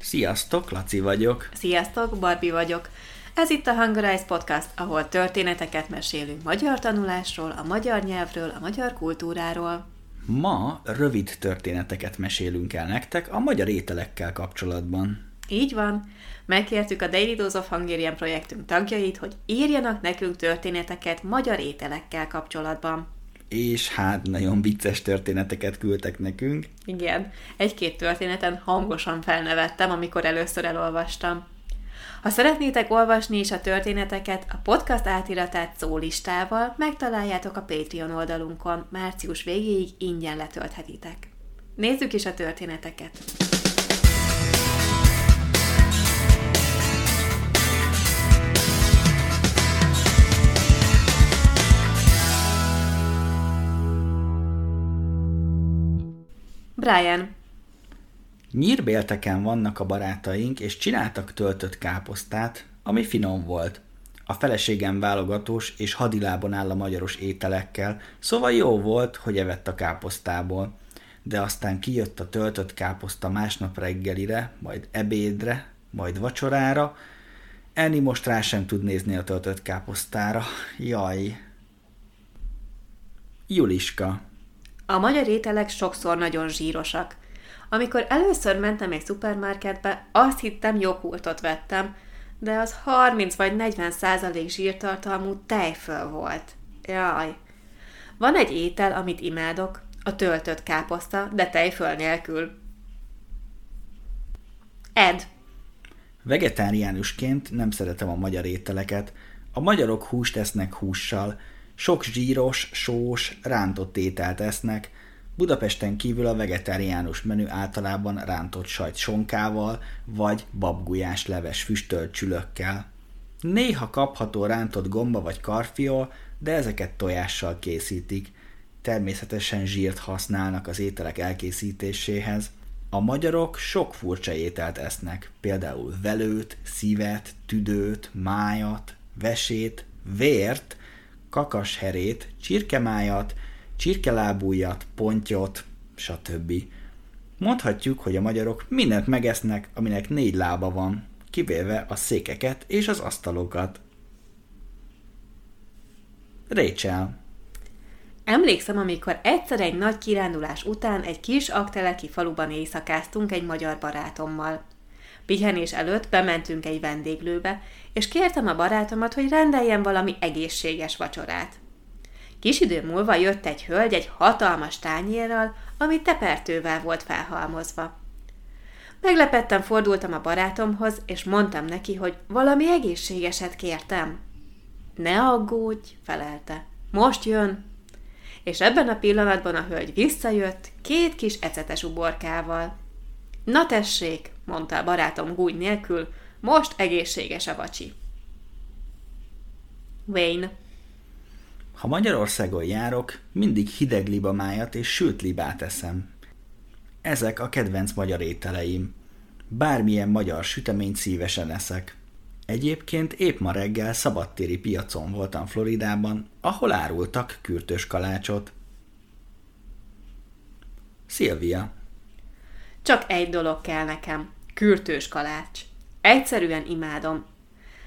Sziasztok, Laci vagyok. Sziasztok, Barbi vagyok. Ez itt a Hungarize Podcast, ahol történeteket mesélünk magyar tanulásról, a magyar nyelvről, a magyar kultúráról. Ma rövid történeteket mesélünk el nektek a magyar ételekkel kapcsolatban. Így van. Megkértük a Daily Dose of Hungarian projektünk tagjait, hogy írjanak nekünk történeteket magyar ételekkel kapcsolatban. És hát nagyon vicces történeteket küldtek nekünk. Igen, egy-két történeten hangosan felnevettem, amikor először elolvastam. Ha szeretnétek olvasni is a történeteket, a podcast átiratát szólistával megtaláljátok a Patreon oldalunkon, március végéig ingyen letölthetitek. Nézzük is a történeteket! Brian, Nyírbélteken vannak a barátaink, és csináltak töltött káposztát, ami finom volt. A feleségem válogatós és hadilában áll a magyaros ételekkel, szóval jó volt, hogy evett a káposztából. De aztán kijött a töltött káposzta másnap reggelire, majd ebédre, majd vacsorára. Enni most rá sem tud nézni a töltött káposztára. Jaj. Juliska. A magyar ételek sokszor nagyon zsírosak. Amikor először mentem egy szupermarketbe, azt hittem joghurtot vettem, de az 30 vagy 40 százalék zsírtartalmú tejföl volt. Jaj. Van egy étel, amit imádok, a töltött káposzta, de tejföl nélkül. Ed. Vegetáriánusként nem szeretem a magyar ételeket. A magyarok húst esznek hússal, sok zsíros, sós, rántott ételt esznek, Budapesten kívül a vegetáriánus menü általában rántott sajt sonkával, vagy babgulyás leves füstölt csülökkel. Néha kapható rántott gomba vagy karfiol, de ezeket tojással készítik. Természetesen zsírt használnak az ételek elkészítéséhez. A magyarok sok furcsa ételt esznek, például velőt, szívet, tüdőt, májat, vesét, vért, kakasherét, csirkemájat, csirkelábújat, pontyot, stb. Mondhatjuk, hogy a magyarok mindent megesznek, aminek négy lába van, kivéve a székeket és az asztalokat. Rachel. Emlékszem, amikor egyszer egy nagy kirándulás után egy kis akteleki faluban éjszakáztunk egy magyar barátommal. Pihenés előtt bementünk egy vendéglőbe, és kértem a barátomat, hogy rendeljen valami egészséges vacsorát. Kis idő múlva jött egy hölgy egy hatalmas tányérral, ami tepertővel volt felhalmozva. Meglepetten fordultam a barátomhoz, és mondtam neki, hogy valami egészségeset kértem. Ne aggódj, felelte. Most jön. És ebben a pillanatban a hölgy visszajött, két kis ecetes uborkával. Na tessék, mondta a barátom gúgy nélkül, most egészséges a vacsi. Wayne Ha Magyarországon járok, mindig hideg libamájat és sült libát eszem. Ezek a kedvenc magyar ételeim. Bármilyen magyar süteményt szívesen eszek. Egyébként épp ma reggel szabadtéri piacon voltam Floridában, ahol árultak kürtös kalácsot. Szilvia. Csak egy dolog kell nekem. Kürtős kalács. Egyszerűen imádom.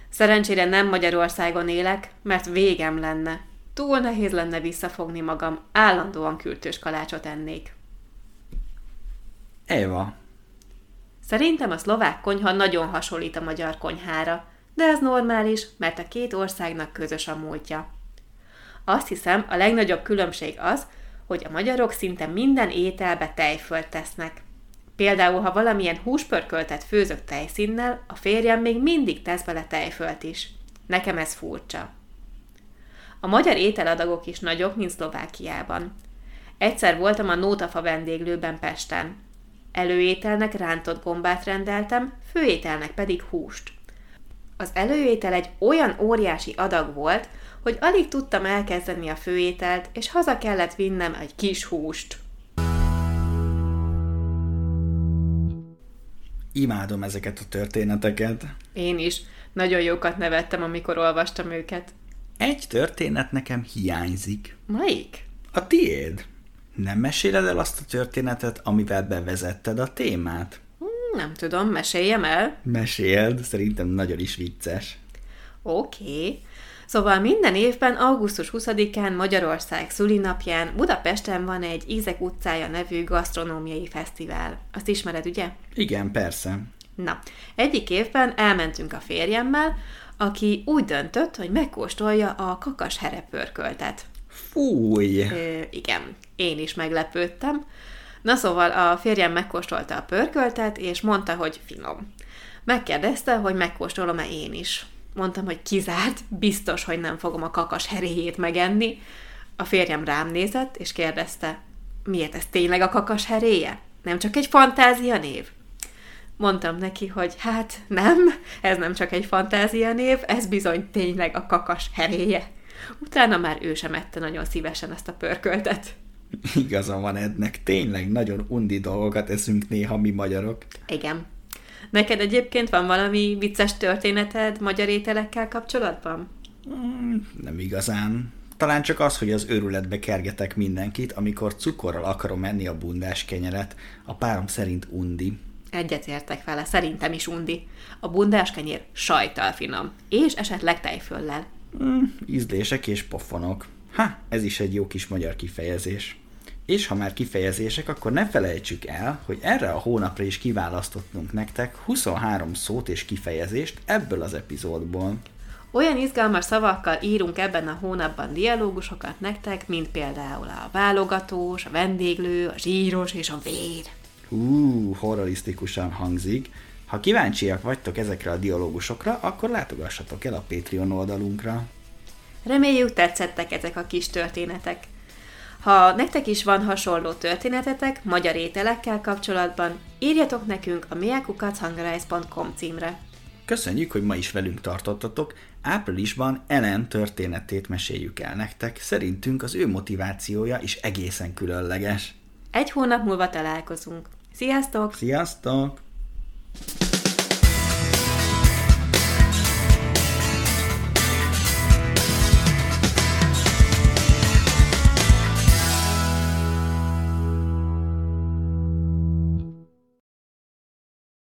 Szerencsére nem Magyarországon élek, mert végem lenne. Túl nehéz lenne visszafogni magam, állandóan kürtős kalácsot ennék. Eva. Szerintem a szlovák konyha nagyon hasonlít a magyar konyhára, de ez normális, mert a két országnak közös a múltja. Azt hiszem, a legnagyobb különbség az, hogy a magyarok szinte minden ételbe tejfölt tesznek. Például, ha valamilyen húspörköltet főzök tejszínnel, a férjem még mindig tesz bele tejfölt is. Nekem ez furcsa. A magyar ételadagok is nagyok, mint Szlovákiában. Egyszer voltam a Nótafa vendéglőben Pesten. Előételnek rántott gombát rendeltem, főételnek pedig húst. Az előétel egy olyan óriási adag volt, hogy alig tudtam elkezdeni a főételt, és haza kellett vinnem egy kis húst. Imádom ezeket a történeteket. Én is. Nagyon jókat nevettem, amikor olvastam őket. Egy történet nekem hiányzik. Melyik? A tiéd. Nem meséled el azt a történetet, amivel bevezetted a témát? Nem tudom, meséljem el. Meséld, szerintem nagyon is vicces. Oké. Okay. Szóval minden évben augusztus 20-án Magyarország szülinapján Budapesten van egy Ízek utcája nevű gasztronómiai fesztivál. Azt ismered, ugye? Igen, persze. Na, egyik évben elmentünk a férjemmel, aki úgy döntött, hogy megkóstolja a kakas herepörköltet. Fúj! Ö, igen, én is meglepődtem. Na szóval a férjem megkóstolta a pörköltet, és mondta, hogy finom. Megkérdezte, hogy megkóstolom-e én is. Mondtam, hogy kizárt, biztos, hogy nem fogom a kakas heréjét megenni. A férjem rám nézett, és kérdezte, miért ez tényleg a kakas heréje? Nem csak egy fantázia név? Mondtam neki, hogy hát nem, ez nem csak egy fantázia név, ez bizony tényleg a kakas heréje. Utána már ő sem ette nagyon szívesen ezt a pörköltet. Igaza van Ednek, tényleg nagyon undi dolgokat eszünk néha mi magyarok. Igen. Neked egyébként van valami vicces történeted magyar ételekkel kapcsolatban? Mm, nem igazán. Talán csak az, hogy az őrületbe kergetek mindenkit, amikor cukorral akarom enni a bundás kenyeret. A párom szerint undi. Egyetértek vele, szerintem is undi. A bundás kenyér sajtal finom, és esetleg tejföllel. Mm, ízlések és pofonok. Ha, ez is egy jó kis magyar kifejezés. És ha már kifejezések, akkor ne felejtsük el, hogy erre a hónapra is kiválasztottunk nektek 23 szót és kifejezést ebből az epizódból. Olyan izgalmas szavakkal írunk ebben a hónapban dialógusokat nektek, mint például a válogatós, a vendéglő, a zsíros és a vér. Hú, horrorisztikusan hangzik. Ha kíváncsiak vagytok ezekre a dialógusokra, akkor látogassatok el a Patreon oldalunkra. Reméljük tetszettek ezek a kis történetek. Ha nektek is van hasonló történetetek magyar ételekkel kapcsolatban, írjatok nekünk a miakukachangarais.com címre. Köszönjük, hogy ma is velünk tartottatok. Áprilisban Ellen történetét meséljük el nektek. Szerintünk az ő motivációja is egészen különleges. Egy hónap múlva találkozunk. Sziasztok! Sziasztok!